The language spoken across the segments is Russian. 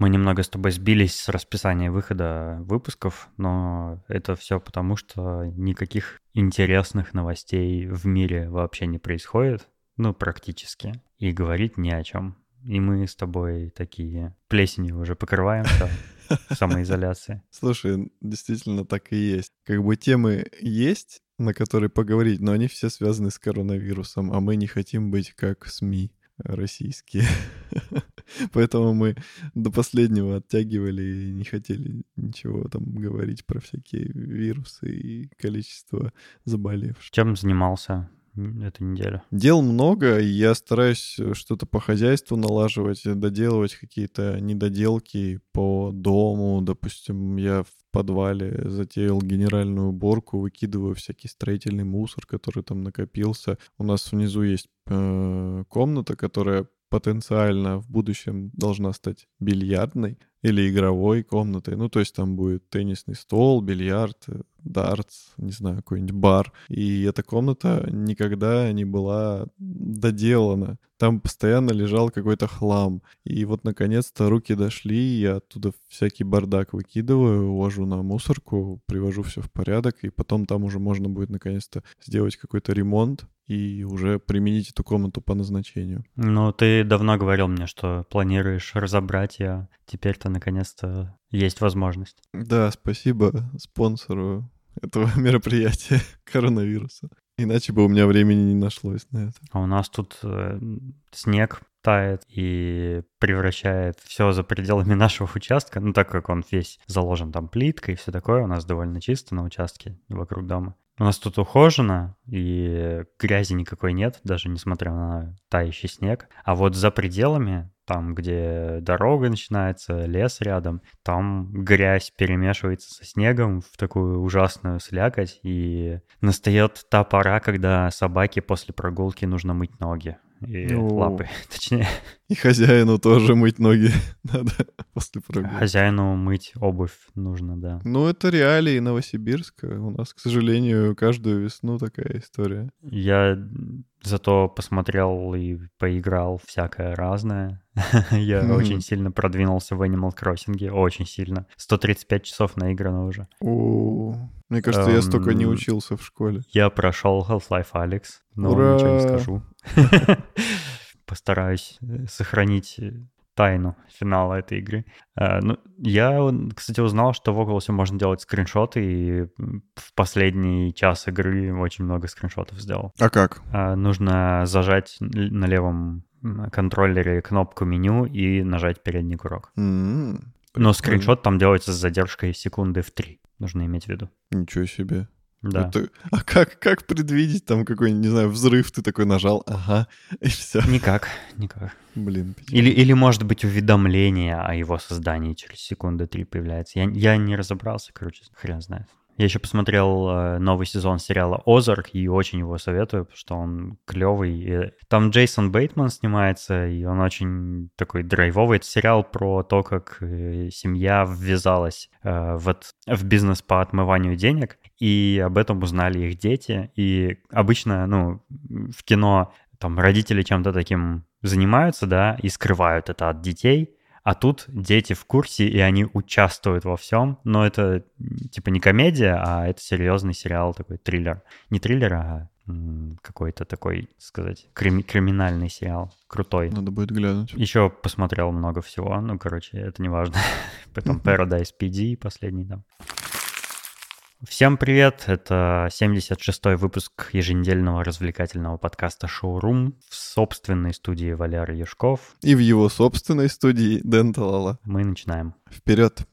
Мы немного с тобой сбились с расписания выхода выпусков, но это все потому, что никаких интересных новостей в мире вообще не происходит, ну, практически, и говорить ни о чем. И мы с тобой такие плесенью уже покрываемся в самоизоляции. Слушай, действительно так и есть. Как бы темы есть, на которые поговорить, но они все связаны с коронавирусом, а мы не хотим быть как СМИ российские. Поэтому мы до последнего оттягивали и не хотели ничего там говорить про всякие вирусы и количество заболевших. Чем занимался эту неделю? Дел много, я стараюсь что-то по хозяйству налаживать, доделывать какие-то недоделки по дому. Допустим, я в подвале затеял генеральную уборку, выкидываю всякий строительный мусор, который там накопился. У нас внизу есть э, комната, которая потенциально в будущем должна стать бильярдной или игровой комнатой. Ну, то есть там будет теннисный стол, бильярд, э, дартс, не знаю, какой-нибудь бар. И эта комната никогда не была доделана. Там постоянно лежал какой-то хлам. И вот, наконец-то, руки дошли, я оттуда всякий бардак выкидываю, увожу на мусорку, привожу все в порядок, и потом там уже можно будет, наконец-то, сделать какой-то ремонт, и уже применить эту комнату по назначению. Ну, ты давно говорил мне, что планируешь разобрать ее. Теперь-то наконец-то есть возможность. Да, спасибо спонсору этого мероприятия коронавируса. Иначе бы у меня времени не нашлось на это. А у нас тут э, снег тает и превращает все за пределами нашего участка, ну так как он весь заложен там плиткой и все такое, у нас довольно чисто на участке вокруг дома. У нас тут ухожено, и грязи никакой нет, даже несмотря на тающий снег. А вот за пределами, там, где дорога начинается, лес рядом, там грязь перемешивается со снегом в такую ужасную слякоть, и настает та пора, когда собаке после прогулки нужно мыть ноги и ну, лапы, точнее. И хозяину тоже мыть ноги надо после прогулки. Хозяину мыть обувь нужно, да. Ну, это реалии Новосибирска. У нас, к сожалению, каждую весну такая история. Я зато посмотрел и поиграл всякое разное. Я mm. очень сильно продвинулся в Animal Crossing, очень сильно. 135 часов наиграно уже. О, мне кажется, я столько не учился в школе. Я прошел Half-Life Alex, но ничего не скажу. Постараюсь э, сохранить э, тайну финала этой игры. Uh, ну, я, кстати, узнал, что в Oculus можно делать скриншоты, и в последний час игры очень много скриншотов сделал. А как? Uh, нужно зажать на левом контроллере кнопку меню и нажать передний курок. Mm-hmm. Но скриншот там делается с задержкой секунды в три. Нужно иметь в виду. Ничего себе. Да. Это... А как, как предвидеть там какой-нибудь, не знаю, взрыв, ты такой нажал, ага, и все. Никак, никак. Блин. Или, или может быть уведомление о его создании через секунды три появляется. Я, я не разобрался, короче, хрен знает. Я еще посмотрел э, новый сезон сериала «Озарк» и очень его советую, потому что он клевый. Там Джейсон Бейтман снимается, и он очень такой драйвовый. Это сериал про то, как э, семья ввязалась э, в, в бизнес по отмыванию денег, и об этом узнали их дети. И обычно, ну, в кино там родители чем-то таким занимаются, да, и скрывают это от детей, а тут дети в курсе, и они участвуют во всем. Но это типа не комедия, а это серьезный сериал, такой триллер. Не триллер, а какой-то такой, сказать, крим- криминальный сериал. Крутой. Надо будет глянуть. Еще посмотрел много всего. Ну, короче, это не важно. Потом Paradise PD последний там. Всем привет! Это 76-й выпуск еженедельного развлекательного подкаста «Шоурум» в собственной студии Валеры Яшков. И в его собственной студии Дэн Талала. Мы начинаем. Вперед!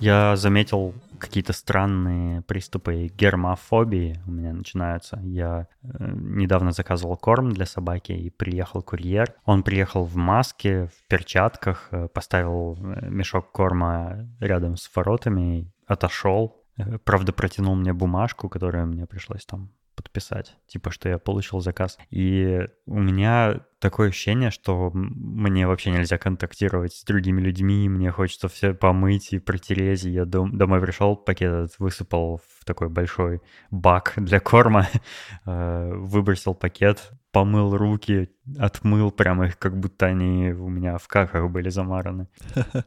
Я заметил какие-то странные приступы гермофобии у меня начинаются. Я э, недавно заказывал корм для собаки, и приехал курьер. Он приехал в маске, в перчатках, э, поставил э, мешок корма рядом с воротами, отошел. Правда, протянул мне бумажку, которую мне пришлось там подписать, типа, что я получил заказ. И у меня такое ощущение, что мне вообще нельзя контактировать с другими людьми, мне хочется все помыть и протереть. И я дом, домой пришел, пакет этот высыпал в такой большой бак для корма, э, выбросил пакет, помыл руки, отмыл прямо их, как будто они у меня в каках были замараны.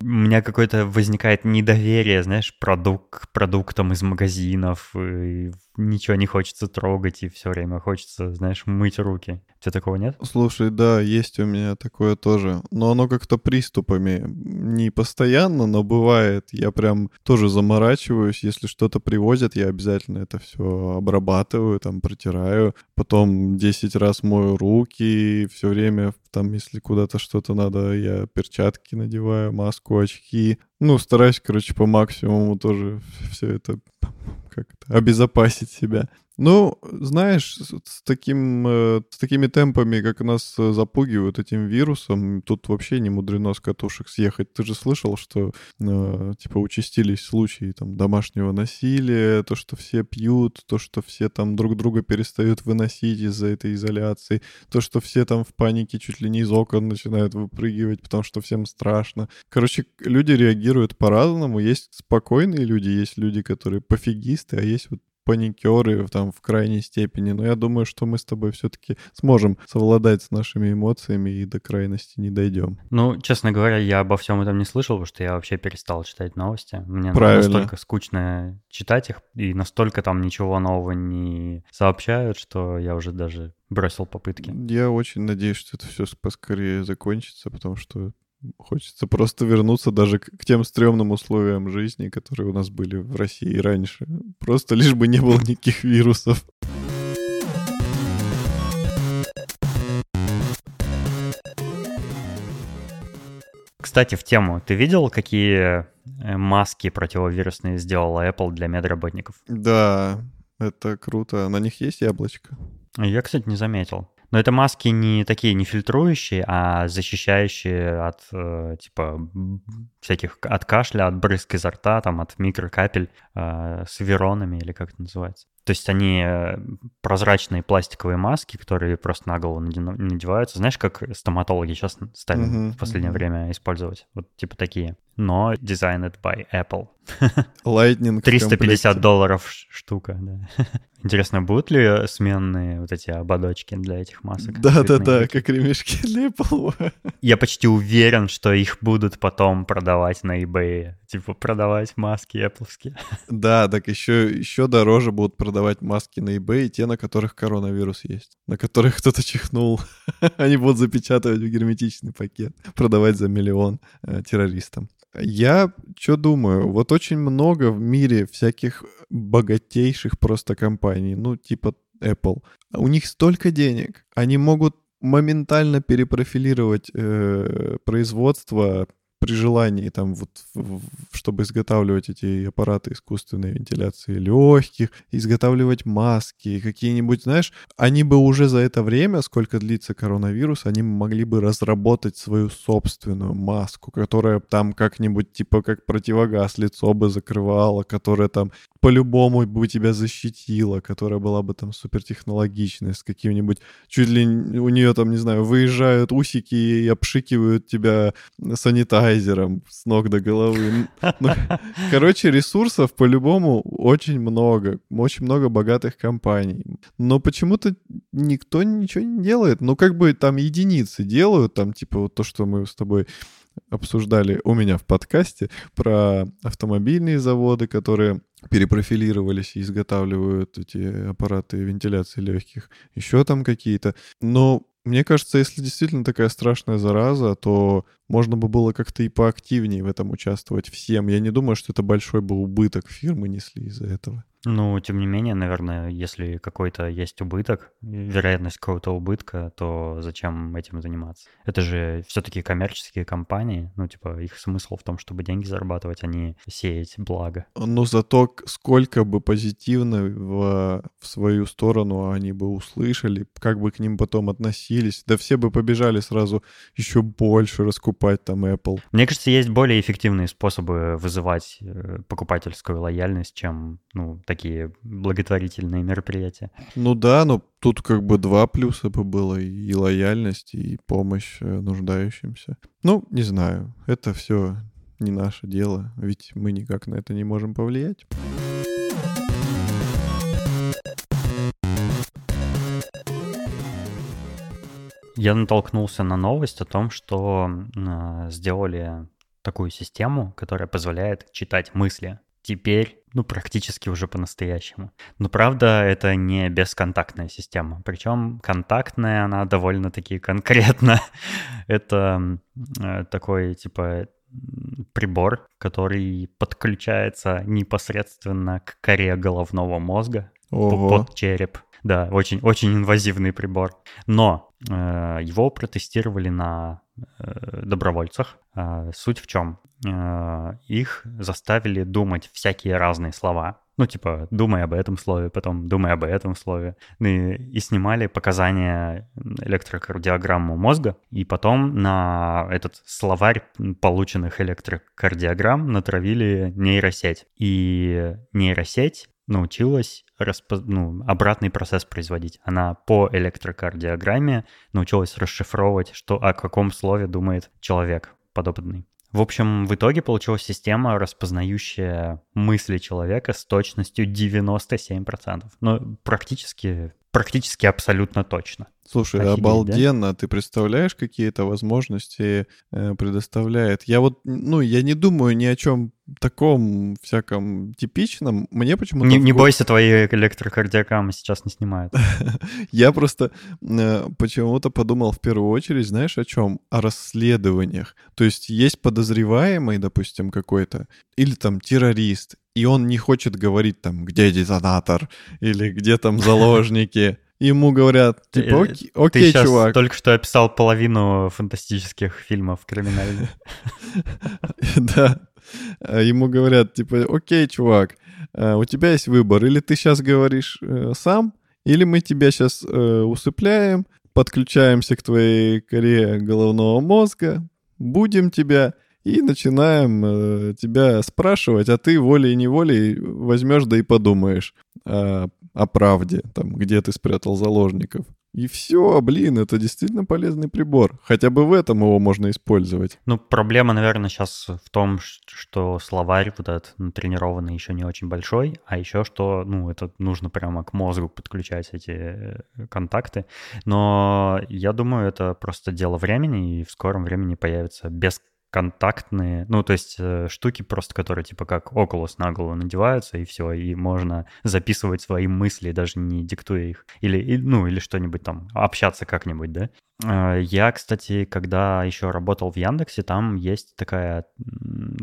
У меня какое-то возникает недоверие, знаешь, продукт, продуктам из магазинов, и ничего не хочется трогать, и все время хочется, знаешь, мыть руки. У тебя такого нет? Слушай, да, есть у меня такое тоже. Но оно как-то приступами. Не постоянно, но бывает. Я прям тоже заморачиваюсь. Если что-то привозят, я обязательно это все обрабатываю, там протираю. Потом 10 раз мою руки. Все время, там, если куда-то что-то надо, я перчатки надеваю, маску, очки. Ну, стараюсь, короче, по максимуму тоже все это как-то обезопасить себя. Ну, знаешь, с, таким, э, с такими темпами, как нас запугивают этим вирусом, тут вообще не мудрено с катушек съехать. Ты же слышал, что э, типа участились случаи там домашнего насилия, то, что все пьют, то, что все там друг друга перестают выносить из-за этой изоляции, то, что все там в панике чуть ли не из окон начинают выпрыгивать, потому что всем страшно. Короче, люди реагируют по-разному. Есть спокойные люди, есть люди, которые пофигисты, а есть вот паникеры там в крайней степени, но я думаю, что мы с тобой все-таки сможем совладать с нашими эмоциями и до крайности не дойдем. Ну, честно говоря, я обо всем этом не слышал, потому что я вообще перестал читать новости. Мне Правильно. настолько скучно читать их, и настолько там ничего нового не сообщают, что я уже даже бросил попытки. Я очень надеюсь, что это все поскорее закончится, потому что Хочется просто вернуться даже к, к тем стрёмным условиям жизни, которые у нас были в России раньше. Просто лишь бы не было никаких вирусов. Кстати, в тему. Ты видел, какие э, маски противовирусные сделала Apple для медработников? Да, это круто. На них есть яблочко? Я, кстати, не заметил. Но это маски не такие, не фильтрующие, а защищающие от, э, типа, всяких, от кашля, от брызг изо рта, там, от микрокапель э, с веронами, или как это называется. То есть они э, прозрачные пластиковые маски, которые просто на голову надеваются. Знаешь, как стоматологи сейчас стали uh-huh, в последнее uh-huh. время использовать? Вот типа такие. Но designed by Apple. Lightning 350 долларов штука, да. Интересно, будут ли сменные вот эти ободочки для этих масок? Да-да-да, как ремешки для Apple. Я почти уверен, что их будут потом продавать на eBay. Типа продавать маски Apple. Да, так еще, еще дороже будут продавать маски на eBay, те, на которых коронавирус есть. На которых кто-то чихнул. Они будут запечатывать в герметичный пакет. Продавать за миллион э, террористам. Я что думаю, вот очень много в мире всяких богатейших просто компаний, ну типа Apple. У них столько денег, они могут моментально перепрофилировать э, производство при желании, там, вот, чтобы изготавливать эти аппараты искусственной вентиляции легких, изготавливать маски, какие-нибудь, знаешь, они бы уже за это время, сколько длится коронавирус, они могли бы разработать свою собственную маску, которая там как-нибудь, типа, как противогаз лицо бы закрывала, которая там по-любому бы тебя защитила, которая была бы там супертехнологичной, с каким-нибудь, чуть ли у нее там, не знаю, выезжают усики и обшикивают тебя санитайзером с ног до головы. Ну, короче, ресурсов по-любому очень много, очень много богатых компаний. Но почему-то никто ничего не делает. Ну, как бы там единицы делают, там типа вот то, что мы с тобой обсуждали у меня в подкасте про автомобильные заводы, которые перепрофилировались и изготавливают эти аппараты вентиляции легких, еще там какие-то. Но мне кажется, если действительно такая страшная зараза, то можно бы было как-то и поактивнее в этом участвовать всем. Я не думаю, что это большой бы убыток фирмы несли из-за этого. Ну, тем не менее, наверное, если какой-то есть убыток, вероятность какого-то убытка, то зачем этим заниматься? Это же все-таки коммерческие компании, ну, типа, их смысл в том, чтобы деньги зарабатывать, а не сеять благо. Но зато сколько бы позитивного в свою сторону они бы услышали, как бы к ним потом относились, да все бы побежали сразу еще больше раскупать покупать там Apple. Мне кажется, есть более эффективные способы вызывать э, покупательскую лояльность, чем ну, такие благотворительные мероприятия. Ну да, но тут как бы два плюса бы было, и лояльность, и помощь э, нуждающимся. Ну, не знаю, это все не наше дело, ведь мы никак на это не можем повлиять. Я натолкнулся на новость о том, что э, сделали такую систему, которая позволяет читать мысли. Теперь, ну, практически уже по-настоящему. Но правда, это не бесконтактная система. Причем контактная она довольно-таки конкретно. это э, такой, типа, прибор, который подключается непосредственно к коре головного мозга Ого. под череп. Да, очень, очень инвазивный прибор. Но его протестировали на э, добровольцах. Э, суть в чем? Э, их заставили думать всякие разные слова. Ну, типа, думай об этом слове, потом думай об этом слове. И, и снимали показания электрокардиограмму мозга, и потом на этот словарь полученных электрокардиограмм натравили нейросеть. И нейросеть научилась распо... ну, обратный процесс производить. Она по электрокардиограмме научилась расшифровывать, что о каком слове думает человек подопытный. В общем, в итоге получилась система, распознающая мысли человека с точностью 97%. Ну, практически, практически абсолютно точно. Слушай, Офигеть, обалденно. Да? Ты представляешь, какие это возможности э, предоставляет? Я вот, ну, я не думаю ни о чем таком всяком типичном. Мне почему-то... Не, не бойся, твои электрокардиограммы сейчас не снимают. Я просто э, почему-то подумал в первую очередь, знаешь, о чем? О расследованиях. То есть есть подозреваемый, допустим, какой-то, или там террорист, и он не хочет говорить там, где детонатор, или где там заложники ему говорят, типа, э, окей, окей Ты сейчас чувак. только что описал половину фантастических фильмов криминальных. Да. А ему говорят, типа, окей, чувак, а у тебя есть выбор. Или ты сейчас говоришь э, сам, или мы тебя сейчас э, усыпляем, подключаемся к твоей коре головного мозга, будем тебя и начинаем э, тебя спрашивать, а ты волей-неволей возьмешь да и подумаешь, а, о правде, там, где ты спрятал заложников. И все, блин, это действительно полезный прибор. Хотя бы в этом его можно использовать. Ну, проблема, наверное, сейчас в том, что словарь вот этот натренированный еще не очень большой, а еще что, ну, это нужно прямо к мозгу подключать эти э, контакты. Но я думаю, это просто дело времени, и в скором времени появится без контактные, ну, то есть э, штуки просто, которые типа как Oculus на голову надеваются, и все, и можно записывать свои мысли, даже не диктуя их. Или, и, ну, или что-нибудь там, общаться как-нибудь, да. Э, я, кстати, когда еще работал в Яндексе, там есть такая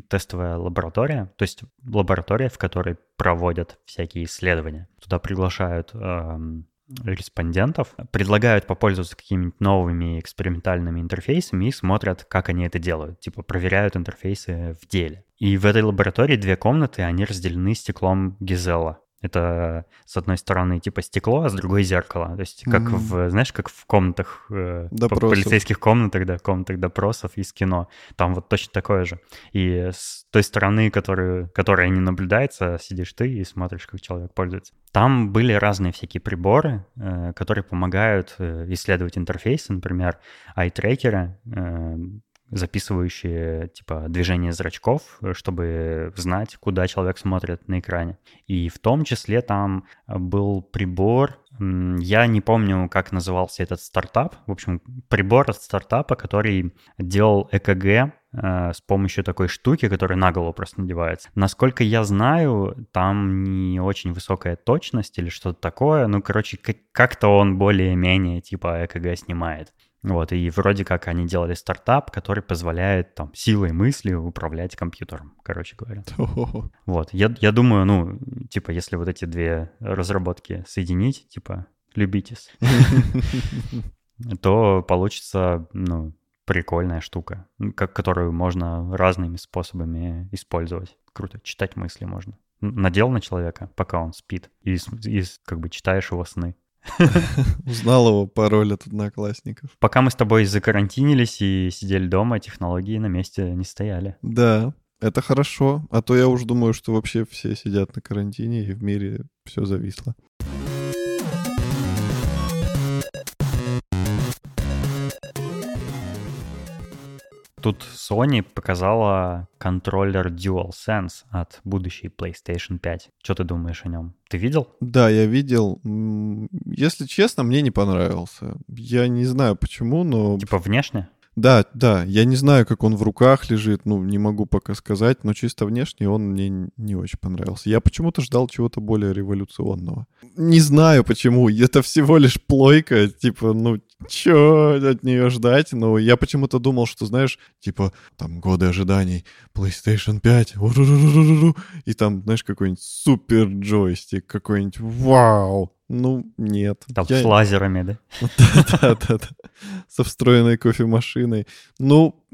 тестовая лаборатория, то есть лаборатория, в которой проводят всякие исследования. Туда приглашают эм, респондентов предлагают попользоваться какими-нибудь новыми экспериментальными интерфейсами и смотрят, как они это делают. Типа проверяют интерфейсы в деле. И в этой лаборатории две комнаты, они разделены стеклом Гизела. Это, с одной стороны, типа стекло, а с другой зеркало. То есть, как mm-hmm. в, знаешь, как в комнатах, э, полицейских комнатах, да, комнатах допросов из кино. Там вот точно такое же. И с той стороны, которую, которая не наблюдается, сидишь ты и смотришь, как человек пользуется. Там были разные всякие приборы, э, которые помогают э, исследовать интерфейсы, например, eye-трекеры, э, записывающие типа движение зрачков, чтобы знать, куда человек смотрит на экране. И в том числе там был прибор, я не помню, как назывался этот стартап. В общем, прибор от стартапа, который делал ЭКГ э, с помощью такой штуки, которая на голову просто надевается. Насколько я знаю, там не очень высокая точность или что-то такое. Ну, короче, как-то он более-менее типа ЭКГ снимает. Вот, и вроде как они делали стартап, который позволяет там силой мысли управлять компьютером, короче говоря. Вот, я, я думаю, ну, типа, если вот эти две разработки соединить, типа, любитесь, то получится, ну, прикольная штука, как, которую можно разными способами использовать. Круто, читать мысли можно. Надел на человека, пока он спит, и, и как бы читаешь его сны. Узнал его пароль от одноклассников. Пока мы с тобой закарантинились и сидели дома, технологии на месте не стояли. Да, это хорошо. А то я уж думаю, что вообще все сидят на карантине и в мире все зависло. Тут Sony показала контроллер DualSense от будущей PlayStation 5. Что ты думаешь о нем? Ты видел? Да, я видел. Если честно, мне не понравился. Я не знаю почему, но... Типа внешне? Да, да, я не знаю, как он в руках лежит, ну, не могу пока сказать, но чисто внешне он мне не очень понравился. Я почему-то ждал чего-то более революционного. Не знаю почему, это всего лишь плойка, типа, ну, чё от нее ждать? Но я почему-то думал, что, знаешь, типа, там, годы ожиданий, PlayStation 5, и там, знаешь, какой-нибудь супер джойстик, какой-нибудь вау, ну, нет. Там я... с лазерами, да? Да-да-да. Со встроенной кофемашиной. Ну,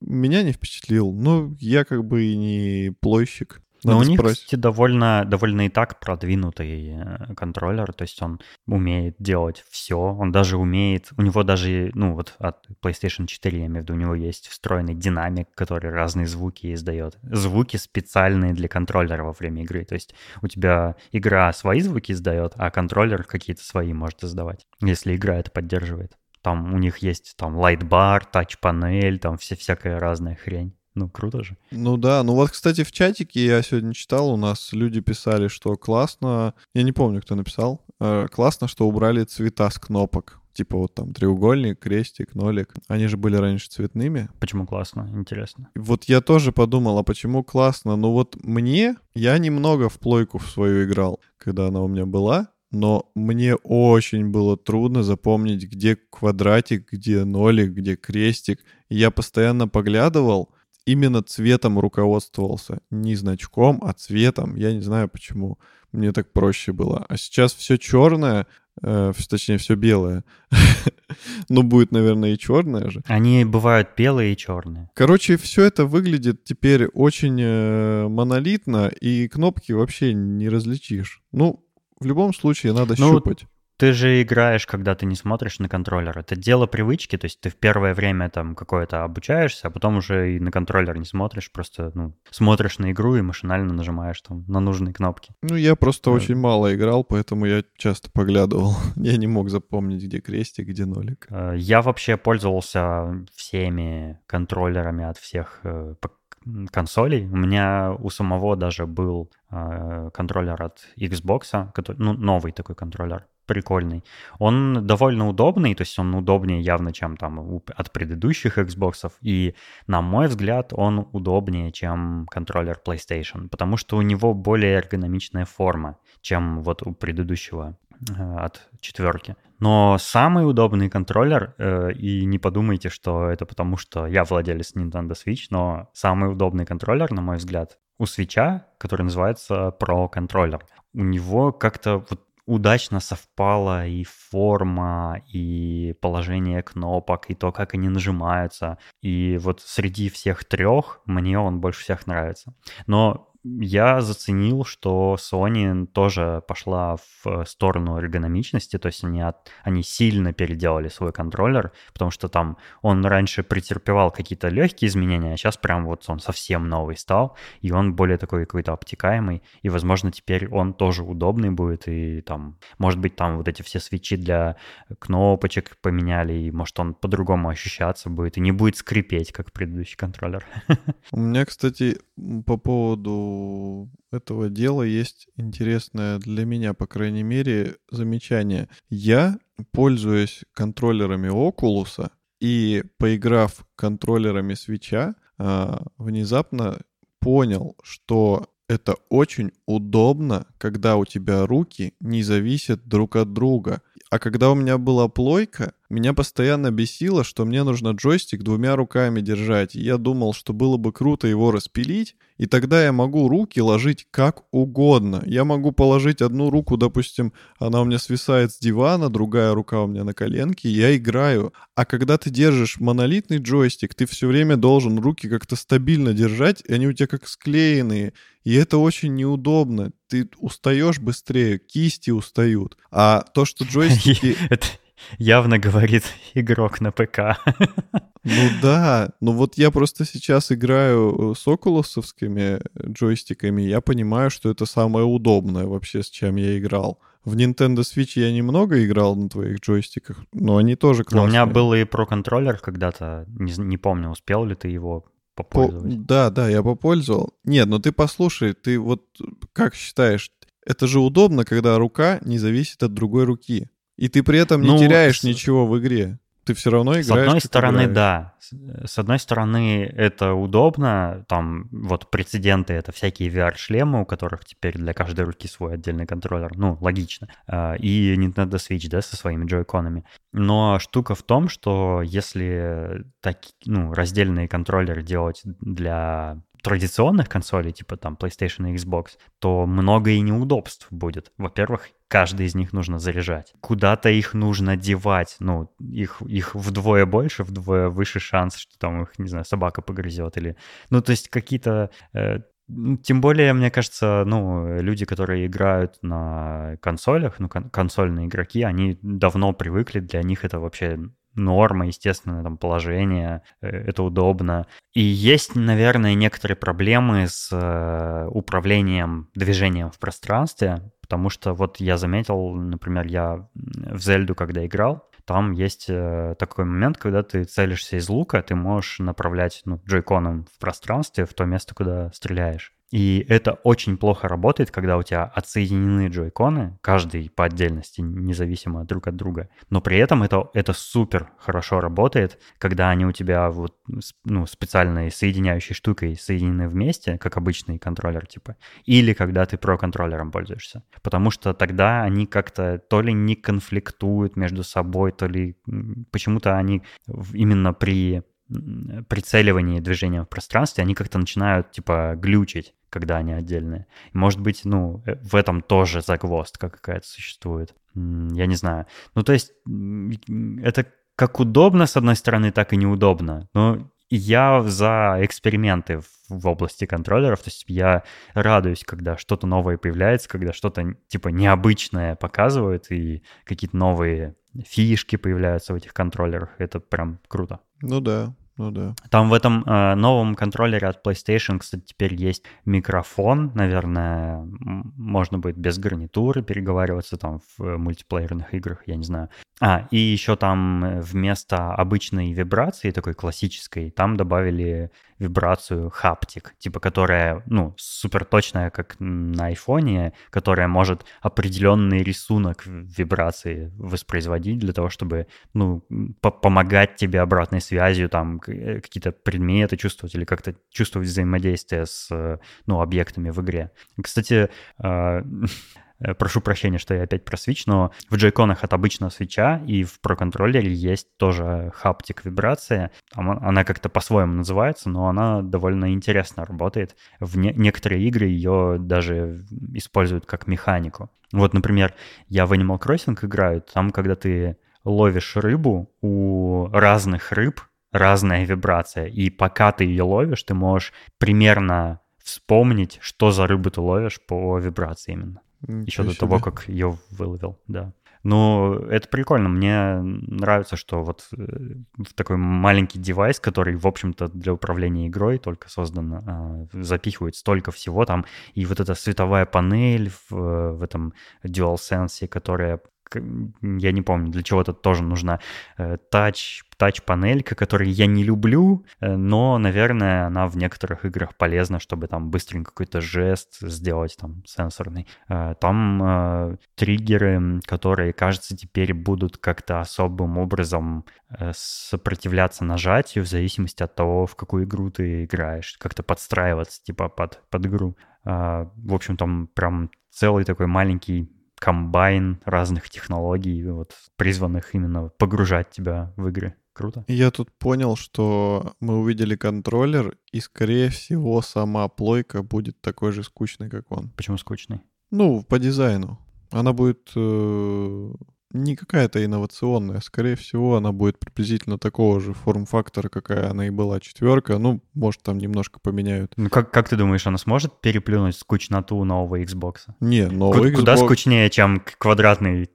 меня не впечатлил. Ну, я как бы и не плойщик. Но у них, спросить. кстати, довольно, довольно и так продвинутый э, контроллер, то есть он умеет делать все, он даже умеет, у него даже, ну вот от PlayStation 4, я имею в виду, у него есть встроенный динамик, который разные звуки издает. Звуки специальные для контроллера во время игры, то есть у тебя игра свои звуки издает, а контроллер какие-то свои может издавать, если игра это поддерживает. Там у них есть там лайтбар, тач-панель, там все всякая разная хрень. Ну, круто же. Ну да, ну вот, кстати, в чатике я сегодня читал, у нас люди писали, что классно, я не помню, кто написал, э, классно, что убрали цвета с кнопок. Типа вот там треугольник, крестик, нолик. Они же были раньше цветными. Почему классно? Интересно. Вот я тоже подумал, а почему классно? Ну вот мне, я немного в плойку в свою играл, когда она у меня была, но мне очень было трудно запомнить, где квадратик, где нолик, где крестик. Я постоянно поглядывал, именно цветом руководствовался. Не значком, а цветом. Я не знаю почему. Мне так проще было. А сейчас все черное, э, точнее, все белое. ну, будет, наверное, и черное же. Они бывают белые и черные. Короче, все это выглядит теперь очень э, монолитно, и кнопки вообще не различишь. Ну, в любом случае, надо ну, щупать. Ты же играешь, когда ты не смотришь на контроллер. Это дело привычки, то есть ты в первое время там какое-то обучаешься, а потом уже и на контроллер не смотришь, просто ну, смотришь на игру и машинально нажимаешь там на нужные кнопки. Ну, я просто да. очень мало играл, поэтому я часто поглядывал. я не мог запомнить, где крестик, где нолик. Э, я вообще пользовался всеми контроллерами от всех э, консолей. У меня у самого даже был э, контроллер от Xbox, который, ну, новый такой контроллер прикольный. Он довольно удобный, то есть он удобнее явно, чем там от предыдущих Xbox. И, на мой взгляд, он удобнее, чем контроллер PlayStation, потому что у него более эргономичная форма, чем вот у предыдущего э, от четверки. Но самый удобный контроллер, э, и не подумайте, что это потому, что я владелец Nintendo Switch, но самый удобный контроллер, на мой взгляд, у свеча, который называется Pro Controller. У него как-то вот удачно совпала и форма, и положение кнопок, и то, как они нажимаются. И вот среди всех трех мне он больше всех нравится. Но я заценил, что Sony тоже пошла в сторону эргономичности, то есть они, от, они сильно переделали свой контроллер, потому что там он раньше претерпевал какие-то легкие изменения, а сейчас прям вот он совсем новый стал, и он более такой какой-то обтекаемый, и, возможно, теперь он тоже удобный будет, и там, может быть, там вот эти все свечи для кнопочек поменяли, и может он по-другому ощущаться будет, и не будет скрипеть, как предыдущий контроллер. У меня, кстати, по поводу этого дела есть интересное для меня, по крайней мере, замечание. Я, пользуясь контроллерами Oculus и поиграв контроллерами свеча, внезапно понял, что это очень удобно, когда у тебя руки не зависят друг от друга. А когда у меня была плойка, меня постоянно бесило, что мне нужно джойстик двумя руками держать. И я думал, что было бы круто его распилить, и тогда я могу руки ложить как угодно. Я могу положить одну руку, допустим, она у меня свисает с дивана, другая рука у меня на коленке, и я играю. А когда ты держишь монолитный джойстик, ты все время должен руки как-то стабильно держать, и они у тебя как склеенные. И это очень неудобно. Ты устаешь быстрее, кисти устают. А то, что джойстики... Явно говорит игрок на ПК. Ну да, ну вот я просто сейчас играю с окулусовскими джойстиками, я понимаю, что это самое удобное вообще, с чем я играл. В Nintendo Switch я немного играл на твоих джойстиках, но они тоже классные. Но у меня был и про контроллер когда-то, не, не помню, успел ли ты его попользовать. По... Да, да, я попользовал. Нет, ну ты послушай, ты вот как считаешь, это же удобно, когда рука не зависит от другой руки. И ты при этом не ну, теряешь с... ничего в игре ты все равно играешь. С одной стороны, играешь. да. С одной стороны, это удобно. Там вот прецеденты — это всякие VR-шлемы, у которых теперь для каждой руки свой отдельный контроллер. Ну, логично. А, и Nintendo Switch, да, со своими джойконами. Но штука в том, что если так, ну, раздельные контроллеры делать для традиционных консолей, типа там PlayStation и Xbox, то много и неудобств будет. Во-первых, каждый из них нужно заряжать. Куда-то их нужно девать. Ну, их, их вдвое больше, вдвое выше шанс, что там их, не знаю, собака погрызет или... Ну, то есть какие-то... Э, тем более, мне кажется, ну, люди, которые играют на консолях, ну, кон- консольные игроки, они давно привыкли, для них это вообще норма, естественное там положение, э, это удобно. И есть, наверное, некоторые проблемы с э, управлением движением в пространстве, потому что вот я заметил, например, я в Зельду, когда играл, там есть э, такой момент, когда ты целишься из лука, ты можешь направлять ну, джойконом в пространстве в то место, куда стреляешь. И это очень плохо работает, когда у тебя отсоединены джойконы, каждый по отдельности, независимо друг от друга. Но при этом это, это супер хорошо работает, когда они у тебя вот ну, специальной соединяющей штукой соединены вместе, как обычный контроллер типа, или когда ты про-контроллером пользуешься. Потому что тогда они как-то то ли не конфликтуют между собой, то ли почему-то они именно при прицеливании движения в пространстве, они как-то начинают, типа, глючить, когда они отдельные. Может быть, ну, э, в этом тоже загвоздка какая-то существует. Я не знаю. Ну, то есть, это как удобно, с одной стороны, так и неудобно. Но я за эксперименты в области контроллеров, то есть я радуюсь, когда что-то новое появляется, когда что-то типа необычное показывают и какие-то новые фишки появляются в этих контроллерах. Это прям круто. Ну да, ну да. Там в этом э, новом контроллере от PlayStation, кстати, теперь есть микрофон, наверное, можно будет без гарнитуры переговариваться там в мультиплеерных играх, я не знаю. А, и еще там э, вместо обычной вибрации, такой классической, там добавили вибрацию хаптик, типа которая, ну, супер точная, как на айфоне, которая может определенный рисунок вибрации воспроизводить для того, чтобы, ну, помогать тебе обратной связью, там, э, какие-то предметы чувствовать или как-то чувствовать взаимодействие с, э, ну, объектами в игре. Кстати, а, прошу прощения, что я опять про Switch, но в джойконах от обычного свеча и в Pro контроллере есть тоже хаптик вибрация. Она как-то по-своему называется, но она довольно интересно работает. В не- некоторые игры ее даже используют как механику. Вот, например, я в Animal Crossing играю, там, когда ты ловишь рыбу, у разных рыб разная вибрация, и пока ты ее ловишь, ты можешь примерно вспомнить, что за рыбу ты ловишь по вибрации именно. Еще до себе. того, как ее выловил, да. Ну, это прикольно. Мне нравится, что вот э, такой маленький девайс, который, в общем-то, для управления игрой только создан, а, запихивает столько всего там. И вот эта световая панель в, в этом DualSense, которая я не помню, для чего-то тоже нужна э, тач, тач-панелька, которую я не люблю, э, но, наверное, она в некоторых играх полезна, чтобы там быстренько какой-то жест сделать там сенсорный. Э, там триггеры, которые, кажется, теперь будут как-то особым образом сопротивляться нажатию в зависимости от того, в какую игру ты играешь, как-то подстраиваться типа под, под игру. В общем, там прям целый такой маленький комбайн разных технологий, вот, призванных именно погружать тебя в игры. Круто. Я тут понял, что мы увидели контроллер, и, скорее всего, сама плойка будет такой же скучной, как он. Почему скучный? Ну, по дизайну. Она будет э, не какая-то инновационная. Скорее всего, она будет приблизительно такого же форм-фактора, какая она и была четверка. Ну, может, там немножко поменяют. Ну, как, как ты думаешь, она сможет переплюнуть скучноту нового Xbox? Не, новый Ку- Куда скучнее, чем квадратный,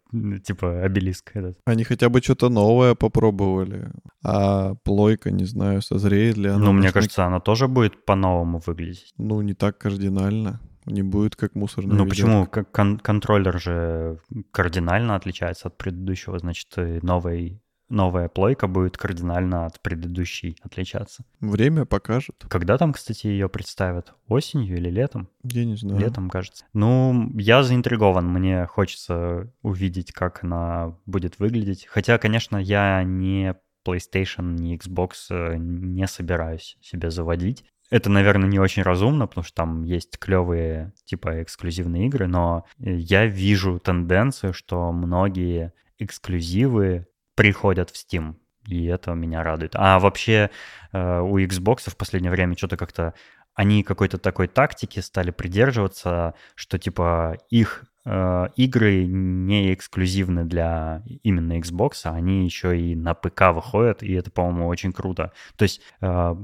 типа, обелиск этот. Они хотя бы что-то новое попробовали. А плойка, не знаю, созреет ли она. Ну, мне кажется, она тоже будет по-новому выглядеть. Ну, не так кардинально не будет как мусорный Ну почему? Как кон- контроллер же кардинально отличается от предыдущего, значит, новый новая плойка будет кардинально от предыдущей отличаться. Время покажет. Когда там, кстати, ее представят? Осенью или летом? Я не знаю. Летом, кажется. Ну, я заинтригован. Мне хочется увидеть, как она будет выглядеть. Хотя, конечно, я не PlayStation, ни Xbox э, не собираюсь себе заводить. Это, наверное, не очень разумно, потому что там есть клевые типа эксклюзивные игры, но я вижу тенденцию, что многие эксклюзивы приходят в Steam, и это меня радует. А вообще э, у Xbox в последнее время что-то как-то они какой-то такой тактики стали придерживаться, что типа их э, игры не эксклюзивны для именно Xbox, а они еще и на ПК выходят, и это, по-моему, очень круто. То есть э,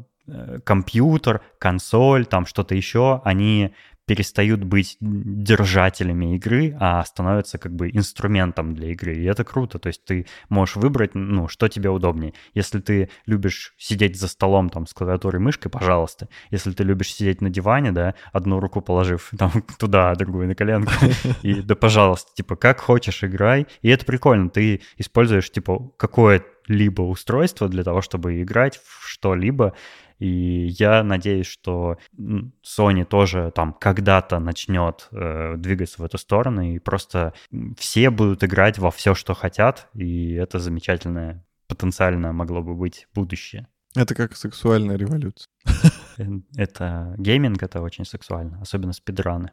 компьютер, консоль, там что-то еще, они перестают быть держателями игры, а становятся как бы инструментом для игры. И это круто. То есть ты можешь выбрать, ну, что тебе удобнее. Если ты любишь сидеть за столом там с клавиатурой и мышкой, пожалуйста. Если ты любишь сидеть на диване, да, одну руку положив там туда, другую на коленку, и да, пожалуйста, типа, как хочешь играй. И это прикольно. Ты используешь, типа, какое-либо устройство для того, чтобы играть в что-либо, и я надеюсь, что Sony тоже там когда-то начнет э, двигаться в эту сторону, и просто все будут играть во все, что хотят, и это замечательное потенциально могло бы быть будущее. Это как сексуальная революция. Это гейминг, это очень сексуально, особенно спидраны.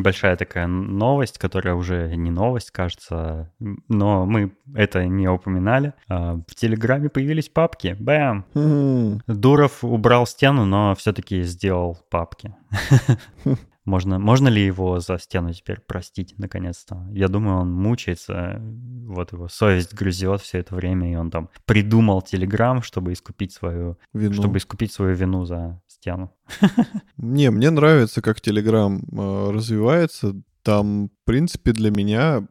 Небольшая такая новость, которая уже не новость, кажется, но мы это не упоминали. А, в Телеграме появились папки. Бэм! Дуров убрал стену, но все-таки сделал папки. Можно, можно ли его за стену теперь простить, наконец-то? Я думаю, он мучается, вот его совесть грызет все это время, и он там придумал Телеграм, чтобы искупить свою, вину. чтобы искупить свою вину за стену. Не, мне нравится, как Телеграм э, развивается. Там, в принципе, для меня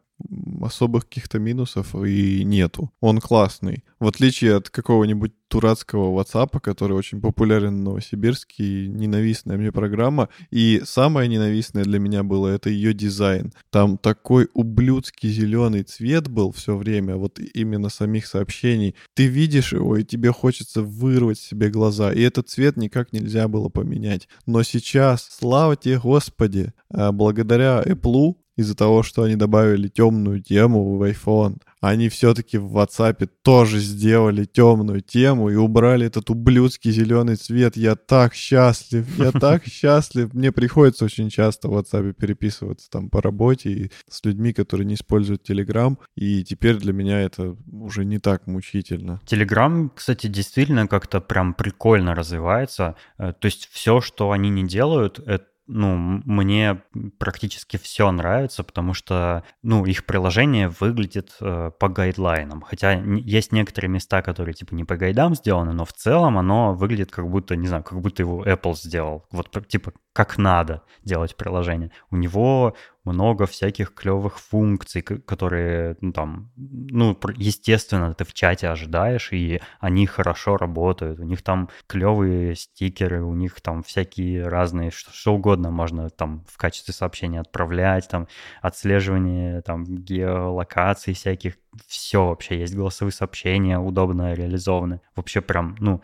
особых каких-то минусов и нету. Он классный. В отличие от какого-нибудь дурацкого WhatsApp, который очень популярен в Новосибирске, и ненавистная мне программа. И самое ненавистное для меня было это ее дизайн. Там такой ублюдский зеленый цвет был все время, вот именно самих сообщений. Ты видишь его, и тебе хочется вырвать себе глаза. И этот цвет никак нельзя было поменять. Но сейчас, слава тебе, Господи, а благодаря Apple из-за того, что они добавили темную тему в iPhone, они все-таки в WhatsApp тоже сделали темную тему и убрали этот ублюдский зеленый цвет. Я так счастлив, я так счастлив. Мне приходится очень часто в WhatsApp переписываться там по работе и с людьми, которые не используют Telegram. И теперь для меня это уже не так мучительно. Telegram, кстати, действительно как-то прям прикольно развивается. Э, то есть все, что они не делают, это ну, мне практически все нравится, потому что, ну, их приложение выглядит э, по гайдлайнам. Хотя есть некоторые места, которые, типа, не по гайдам сделаны, но в целом оно выглядит как будто, не знаю, как будто его Apple сделал. Вот, типа, как надо делать приложение. У него много всяких клевых функций, которые, ну, там, ну, естественно, ты в чате ожидаешь, и они хорошо работают. У них там клевые стикеры, у них там всякие разные, что, что угодно можно там в качестве сообщения отправлять, там, отслеживание там геолокаций всяких все вообще есть голосовые сообщения, удобно реализованы. Вообще прям, ну,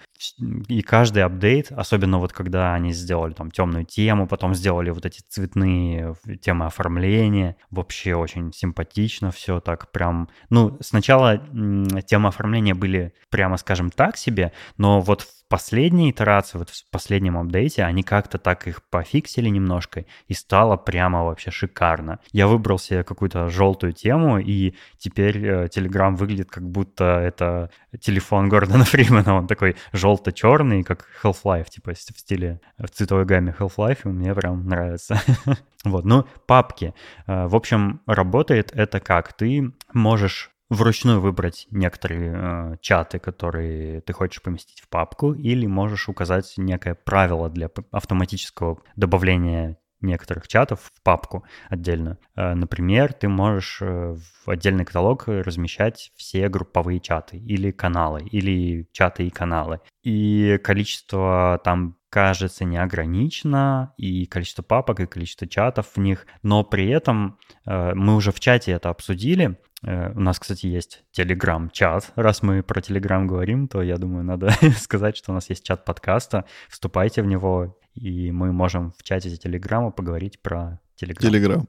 и каждый апдейт, особенно вот когда они сделали там темную тему, потом сделали вот эти цветные темы оформления, оформление, вообще очень симпатично все так прям. Ну, сначала темы оформления были, прямо скажем, так себе, но вот в последней итерации, вот в последнем апдейте, они как-то так их пофиксили немножко, и стало прямо вообще шикарно. Я выбрал себе какую-то желтую тему, и теперь э, Telegram выглядит как будто это телефон Гордона Фримена, он такой желто-черный, как Half-Life, типа в стиле, в цветовой гамме Half-Life, и мне прям нравится. Вот, ну, папки. Э, в общем, работает это как? Ты можешь вручную выбрать некоторые э, чаты, которые ты хочешь поместить в папку, или можешь указать некое правило для автоматического добавления некоторых чатов в папку отдельно. Э, например, ты можешь э, в отдельный каталог размещать все групповые чаты или каналы, или чаты и каналы. И количество там кажется не ограничено, и количество папок, и количество чатов в них, но при этом э, мы уже в чате это обсудили, у нас, кстати, есть телеграм-чат. Раз мы про телеграм говорим, то я думаю, надо сказать, что у нас есть чат подкаста. Вступайте в него, и мы можем в чате телеграма поговорить про телеграм. Телеграм.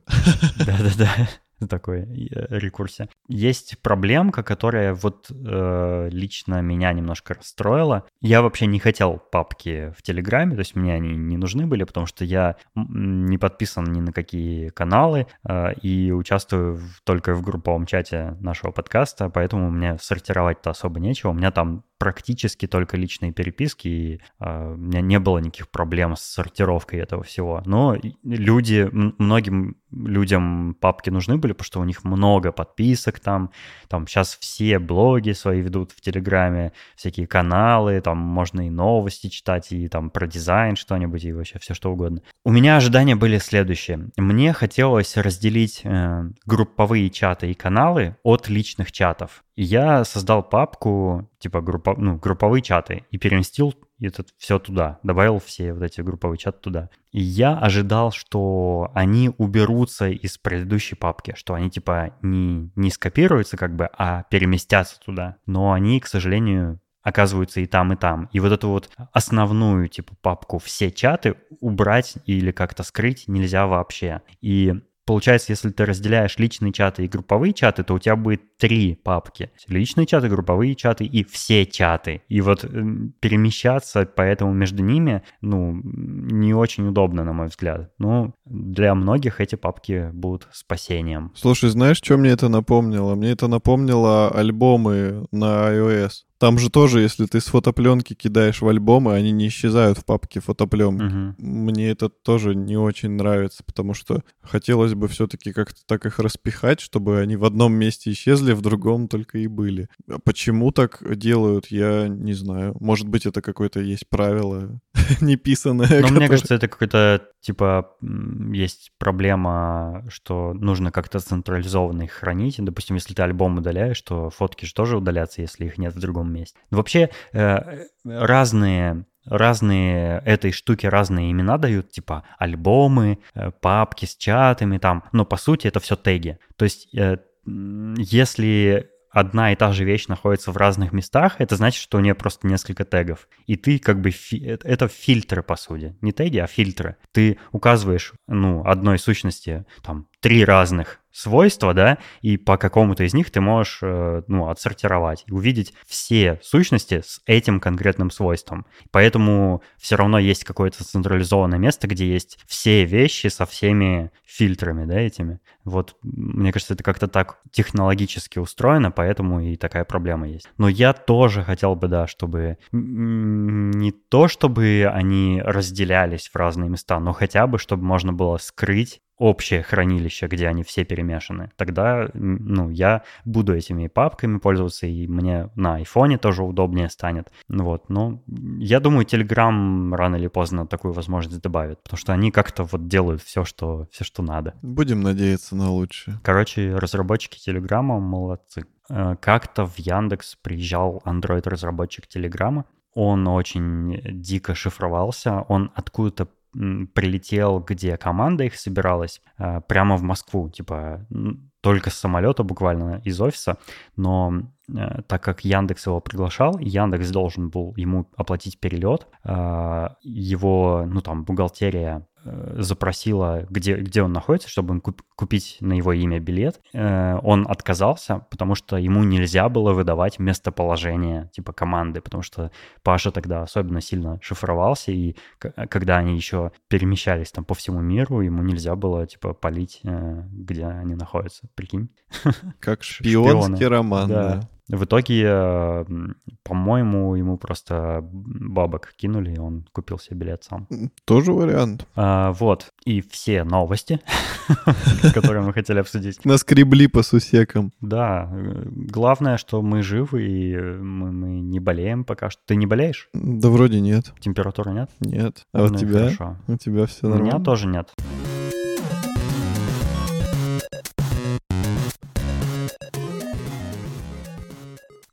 Да-да-да такой э, рекурсия. Есть проблемка, которая вот э, лично меня немножко расстроила. Я вообще не хотел папки в Телеграме, то есть мне они не нужны были, потому что я не подписан ни на какие каналы э, и участвую в, только в групповом чате нашего подкаста, поэтому мне сортировать-то особо нечего. У меня там практически только личные переписки, и э, у меня не было никаких проблем с сортировкой этого всего. Но люди, многим людям папки нужны были, потому что у них много подписок там, там сейчас все блоги свои ведут в Телеграме, всякие каналы, там можно и новости читать, и там про дизайн что-нибудь, и вообще все что угодно. У меня ожидания были следующие. Мне хотелось разделить э, групповые чаты и каналы от личных чатов. Я создал папку, типа группа, ну, групповые чаты, и переместил это все туда, добавил все вот эти групповые чаты туда. И я ожидал, что они уберутся из предыдущей папки, что они типа не, не скопируются как бы, а переместятся туда. Но они, к сожалению, оказываются и там, и там. И вот эту вот основную, типа, папку «все чаты» убрать или как-то скрыть нельзя вообще. И Получается, если ты разделяешь личные чаты и групповые чаты, то у тебя будет три папки. Личные чаты, групповые чаты и все чаты. И вот эм, перемещаться поэтому между ними, ну, не очень удобно, на мой взгляд. Ну, для многих эти папки будут спасением. Слушай, знаешь, что мне это напомнило? Мне это напомнило альбомы на iOS. Там же тоже, если ты с фотопленки кидаешь в альбомы, они не исчезают в папке фотопленки. Угу. Мне это тоже не очень нравится, потому что хотелось бы все-таки как-то так их распихать, чтобы они в одном месте исчезли, в другом только и были. А почему так делают, я не знаю. Может быть, это какое-то есть правило неписанное. Но которое... мне кажется, это какой-то, типа, есть проблема, что нужно как-то централизованно их хранить. Допустим, если ты альбом удаляешь, то фотки же тоже удалятся, если их нет в другом одном месте. Вообще э, разные разные этой штуке разные имена дают, типа альбомы, э, папки с чатами там, но по сути это все теги. То есть э, если одна и та же вещь находится в разных местах, это значит, что у нее просто несколько тегов. И ты как бы... Фи... Это фильтры, по сути. Не теги, а фильтры. Ты указываешь, ну, одной сущности, там, три разных свойства, да, и по какому-то из них ты можешь, э, ну, отсортировать и увидеть все сущности с этим конкретным свойством. Поэтому все равно есть какое-то централизованное место, где есть все вещи со всеми фильтрами, да, этими. Вот, мне кажется, это как-то так технологически устроено, поэтому и такая проблема есть. Но я тоже хотел бы, да, чтобы не то, чтобы они разделялись в разные места, но хотя бы, чтобы можно было скрыть общее хранилище, где они все перемешаны, тогда, ну, я буду этими папками пользоваться, и мне на айфоне тоже удобнее станет. Вот, но я думаю, Telegram рано или поздно такую возможность добавит, потому что они как-то вот делают все, что, все, что надо. Будем надеяться на лучшее. Короче, разработчики Телеграма молодцы. Э, как-то в Яндекс приезжал Android-разработчик Телеграма, он очень дико шифровался, он откуда-то прилетел, где команда их собиралась, э, прямо в Москву, типа только с самолета буквально из офиса, но э, так как Яндекс его приглашал, Яндекс должен был ему оплатить перелет, э, его, ну там, бухгалтерия запросила, где, где он находится, чтобы он куп, купить на его имя билет. Э, он отказался, потому что ему нельзя было выдавать местоположение типа команды, потому что Паша тогда особенно сильно шифровался, и когда они еще перемещались там по всему миру, ему нельзя было типа полить, э, где они находятся. Прикинь? Как шпионский Шпионы. роман, да. да. В итоге, по-моему, ему просто бабок кинули, и он купил себе билет сам. Тоже вариант. А, вот. И все новости, которые мы хотели обсудить. Наскребли по сусекам. Да. Главное, что мы живы, и мы, мы не болеем пока что. Ты не болеешь? Да вроде нет. Температуры нет? Нет. А ну, у тебя? У тебя все нормально? У меня тоже нет.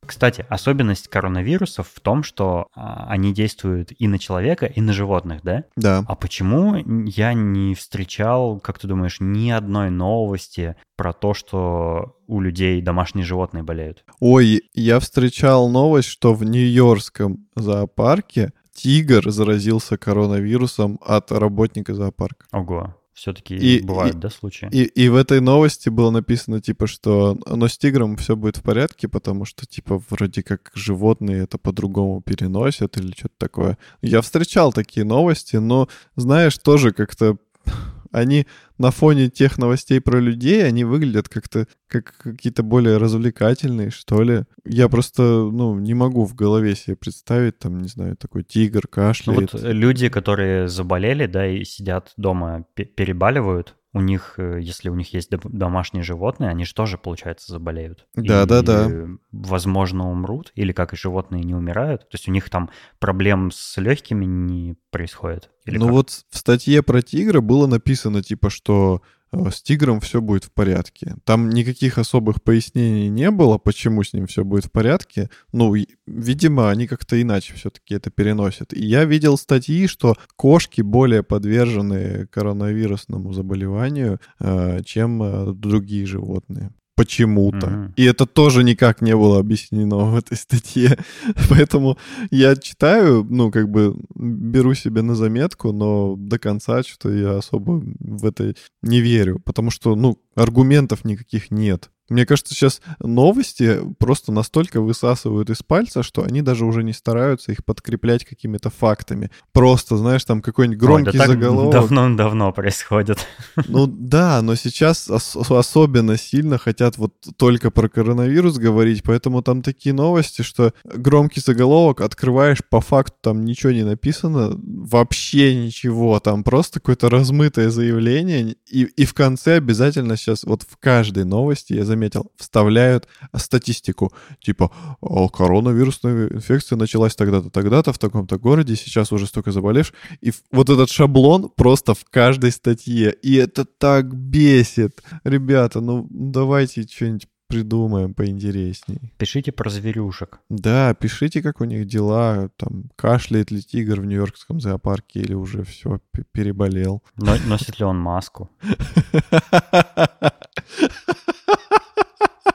Кстати, особенность коронавирусов в том, что а, они действуют и на человека, и на животных, да? Да. А почему я не встречал, как ты думаешь, ни одной новости про то, что у людей домашние животные болеют? Ой, я встречал новость, что в Нью-Йоркском зоопарке тигр заразился коронавирусом от работника зоопарка. Ого. Все-таки и, бывают, и, да, случаи? И, и в этой новости было написано, типа, что но с тигром все будет в порядке, потому что, типа, вроде как животные это по-другому переносят или что-то такое. Я встречал такие новости, но, знаешь, тоже как-то они на фоне тех новостей про людей, они выглядят как-то как какие-то более развлекательные, что ли. Я просто, ну, не могу в голове себе представить, там, не знаю, такой тигр кашляет. Ну вот люди, которые заболели, да, и сидят дома, перебаливают, у них, э, если у них есть домашние животные, они же тоже, получается, заболеют. Да, да, да. Возможно, умрут, или как и животные не умирают. То есть у них там проблем с легкими не происходит. Ну как? вот в статье про тигра было написано, типа, что с тигром все будет в порядке. Там никаких особых пояснений не было, почему с ним все будет в порядке. Ну, видимо, они как-то иначе все-таки это переносят. И я видел статьи, что кошки более подвержены коронавирусному заболеванию, э, чем э, другие животные почему-то. Mm-hmm. И это тоже никак не было объяснено в этой статье. Поэтому я читаю, ну, как бы беру себе на заметку, но до конца что я особо в это не верю. Потому что, ну, аргументов никаких нет. Мне кажется, сейчас новости просто настолько высасывают из пальца, что они даже уже не стараются их подкреплять какими-то фактами. Просто, знаешь, там какой-нибудь громкий Ой, да заголовок. Давно-давно происходит. Ну да, но сейчас ос- особенно сильно хотят вот только про коронавирус говорить, поэтому там такие новости, что громкий заголовок открываешь, по факту там ничего не написано, вообще ничего, там просто какое-то размытое заявление, и, и в конце обязательно сейчас вот в каждой новости я заметил, вставляют статистику, типа, коронавирусная инфекция началась тогда-то, тогда-то в таком-то городе, сейчас уже столько заболевших. И вот этот шаблон просто в каждой статье. И это так бесит. Ребята, ну давайте что-нибудь придумаем поинтересней. Пишите про зверюшек. Да, пишите, как у них дела, там, кашляет ли тигр в Нью-Йоркском зоопарке или уже все, переболел. Но, носит ли он маску?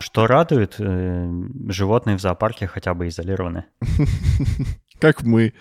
Что радует, э, животные в зоопарке хотя бы изолированы. Как мы.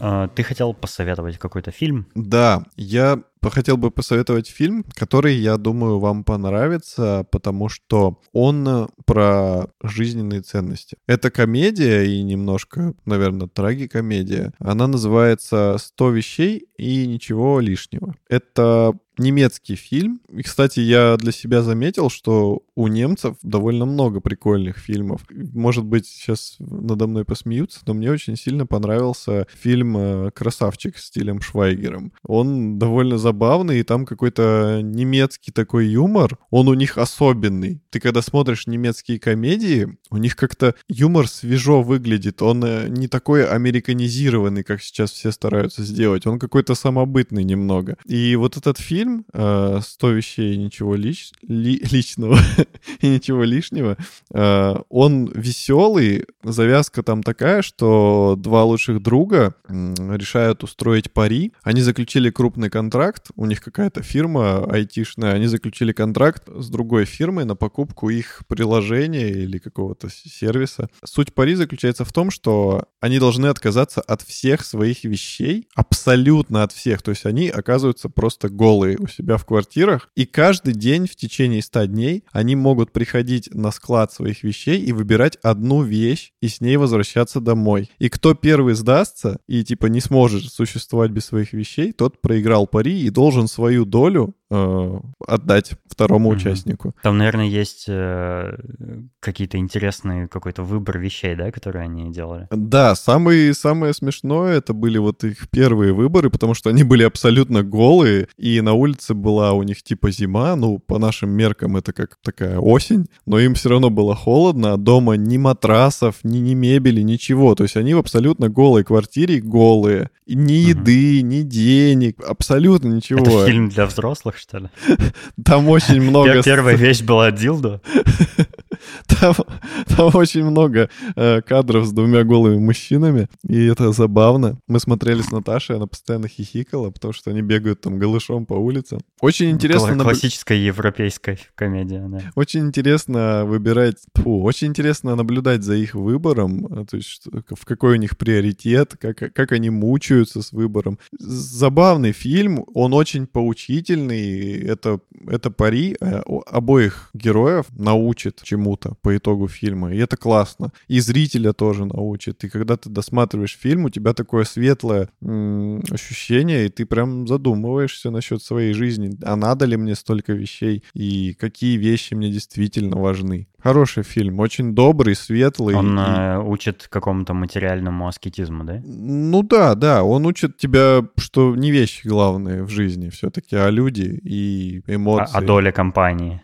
А, ты хотел посоветовать какой-то фильм? Да, я хотел бы посоветовать фильм, который, я думаю, вам понравится, потому что он э, про жизненные ценности. Это комедия и немножко, наверное, трагикомедия. Она называется «100 вещей и ничего лишнего». Это немецкий фильм. И, кстати, я для себя заметил, что у немцев довольно много прикольных фильмов. Может быть, сейчас надо мной посмеются, но мне очень сильно понравился фильм э, «Красавчик» с Стилем Швайгером. Он довольно забавный, и там какой-то немецкий такой юмор, он у них особенный. Ты когда смотришь немецкие комедии, у них как-то юмор свежо выглядит, он э, не такой американизированный, как сейчас все стараются сделать, он какой-то самобытный немного. И вот этот фильм, фильм э, «100 вещей и ничего лич, ли, личного и ничего лишнего». Э, он веселый, завязка там такая, что два лучших друга решают устроить пари. Они заключили крупный контракт, у них какая-то фирма айтишная, они заключили контракт с другой фирмой на покупку их приложения или какого-то сервиса. Суть пари заключается в том, что они должны отказаться от всех своих вещей, абсолютно от всех. То есть они оказываются просто голые у себя в квартирах, и каждый день в течение 100 дней они могут приходить на склад своих вещей и выбирать одну вещь и с ней возвращаться домой. И кто первый сдастся и типа не сможет существовать без своих вещей, тот проиграл пари и должен свою долю отдать второму mm-hmm. участнику. Там, наверное, есть э, какие-то интересные какой-то выбор вещей, да, которые они делали. Да, самые самое смешное это были вот их первые выборы, потому что они были абсолютно голые, и на улице была у них типа зима, ну по нашим меркам это как такая осень, но им все равно было холодно, а дома ни матрасов, ни, ни мебели, ничего, то есть они в абсолютно голой квартире голые, ни еды, mm-hmm. ни денег, абсолютно ничего. Это фильм для взрослых? Что ли? Там очень много... Первая вещь была дилдо? Там, там очень много э, кадров с двумя голыми мужчинами, и это забавно. Мы смотрели с Наташей, она постоянно хихикала, потому что они бегают там голышом по улицам. Очень интересно... Кла- классическая европейская комедия, да. Очень интересно выбирать... Фу, очень интересно наблюдать за их выбором, э, то есть в какой у них приоритет, как, как они мучаются с выбором. Забавный фильм, он очень поучительный, это, это пари э, обоих героев научит чему-то по итогу фильма. И это классно. И зрителя тоже научит. И когда ты досматриваешь фильм, у тебя такое светлое м- ощущение, и ты прям задумываешься насчет своей жизни. А надо ли мне столько вещей? И какие вещи мне действительно важны? Хороший фильм, очень добрый, светлый. Он и... э, учит какому-то материальному аскетизму, да? Ну да, да, он учит тебя, что не вещи главные в жизни все-таки, а люди и эмоции. А, а доля компании.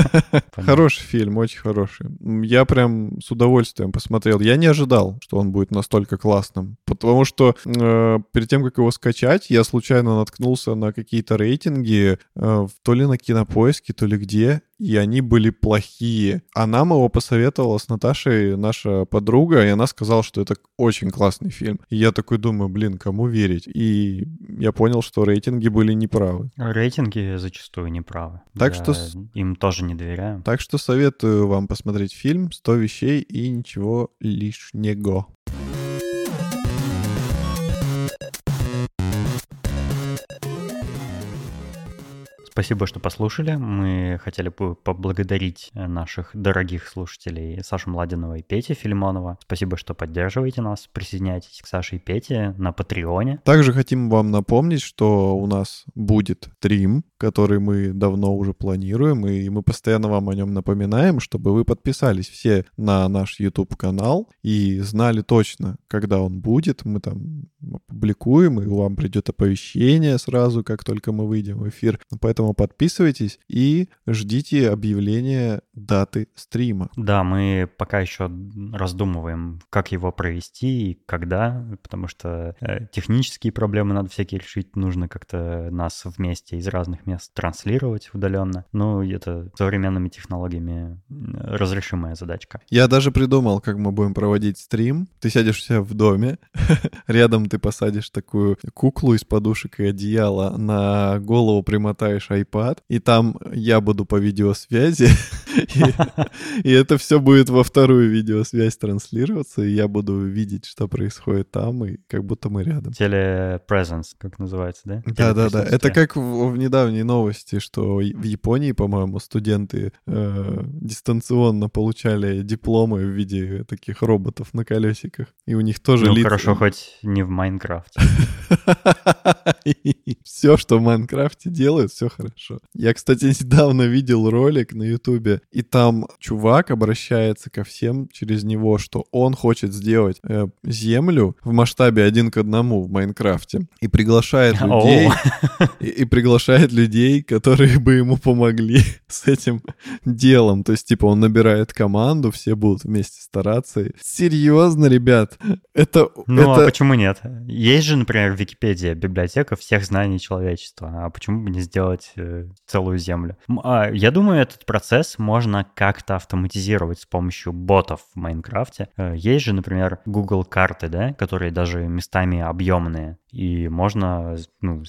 Хороший фильм, очень хороший. Я прям с удовольствием посмотрел. Я не ожидал, что он будет настолько классным, потому что э, перед тем, как его скачать, я случайно наткнулся на какие-то рейтинги, э, то ли на Кинопоиске, то ли где, и они были плохие. А нам его посоветовала с Наташей наша подруга, и она сказала, что это очень классный фильм. И я такой думаю, блин, кому верить? И я понял, что рейтинги были неправы. Рейтинги зачастую неправы. Так я что... Им тоже не доверяю. Так что советую вам посмотреть фильм «100 вещей и ничего лишнего». Спасибо, что послушали. Мы хотели бы поблагодарить э, наших дорогих слушателей Сашу Младинова и Пети Филимонова. Спасибо, что поддерживаете нас. Присоединяйтесь к Саше и Пете на Патреоне. Также хотим вам напомнить, что у нас будет стрим, который мы давно уже планируем, и мы постоянно вам о нем напоминаем, чтобы вы подписались все на наш YouTube-канал и знали точно, когда он будет. Мы там опубликуем, и вам придет оповещение сразу, как только мы выйдем в эфир. Поэтому Поэтому подписывайтесь и ждите объявления даты стрима. Да, мы пока еще раздумываем, как его провести и когда, потому что э, технические проблемы надо всякие решить, нужно как-то нас вместе из разных мест транслировать удаленно. Ну, это современными технологиями разрешимая задачка. Я даже придумал, как мы будем проводить стрим. Ты сядешь у себя в доме, рядом ты посадишь такую куклу из подушек и одеяла, на голову примотаешь iPad, и там я буду по видеосвязи, и это все будет во вторую видеосвязь транслироваться, и я буду видеть, что происходит там, и как будто мы рядом. Телепрезенс, как называется, да? Да-да-да. Это как в недавней новости, что в Японии, по-моему, студенты э, дистанционно получали дипломы в виде таких роботов на колесиках, и у них тоже Ну, хорошо, хоть не в Майнкрафте. Все, что в Майнкрафте делают, все хорошо хорошо. Я, кстати, недавно видел ролик на Ютубе, и там чувак обращается ко всем через него, что он хочет сделать э, землю в масштабе один к одному в Майнкрафте и приглашает людей, и, и приглашает людей, которые бы ему помогли с этим делом. То есть, типа, он набирает команду, все будут вместе стараться. Серьезно, ребят, это... Ну, это... а почему нет? Есть же, например, Википедия, библиотека всех знаний человечества. А почему бы не сделать целую землю? А, я думаю, этот процесс можно как-то автоматизировать с помощью ботов в Майнкрафте. Э, есть же, например, Google карты, да, которые даже местами объемные и можно ну,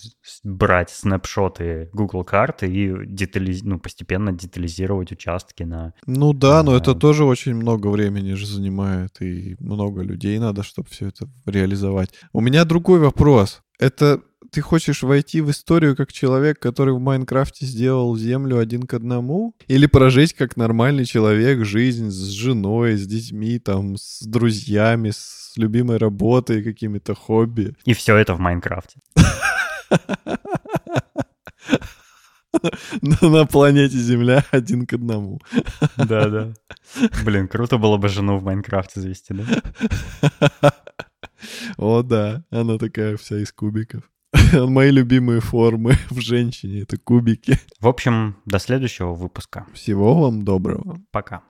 брать снапшоты Google карты и детали... ну, постепенно детализировать участки на... Ну да, но это тоже очень много времени же занимает, и много людей надо, чтобы все это реализовать. У меня другой вопрос. Это ты хочешь войти в историю как человек, который в Майнкрафте сделал землю один к одному? Или прожить как нормальный человек жизнь с женой, с детьми, там, с друзьями, с любимой работой, какими-то хобби? И все это в Майнкрафте. На планете Земля один к одному. Да, да. Блин, круто было бы жену в Майнкрафте завести, да? О, да, она такая вся из кубиков. Мои любимые формы в женщине — это кубики. В общем, до следующего выпуска. Всего вам доброго. Пока.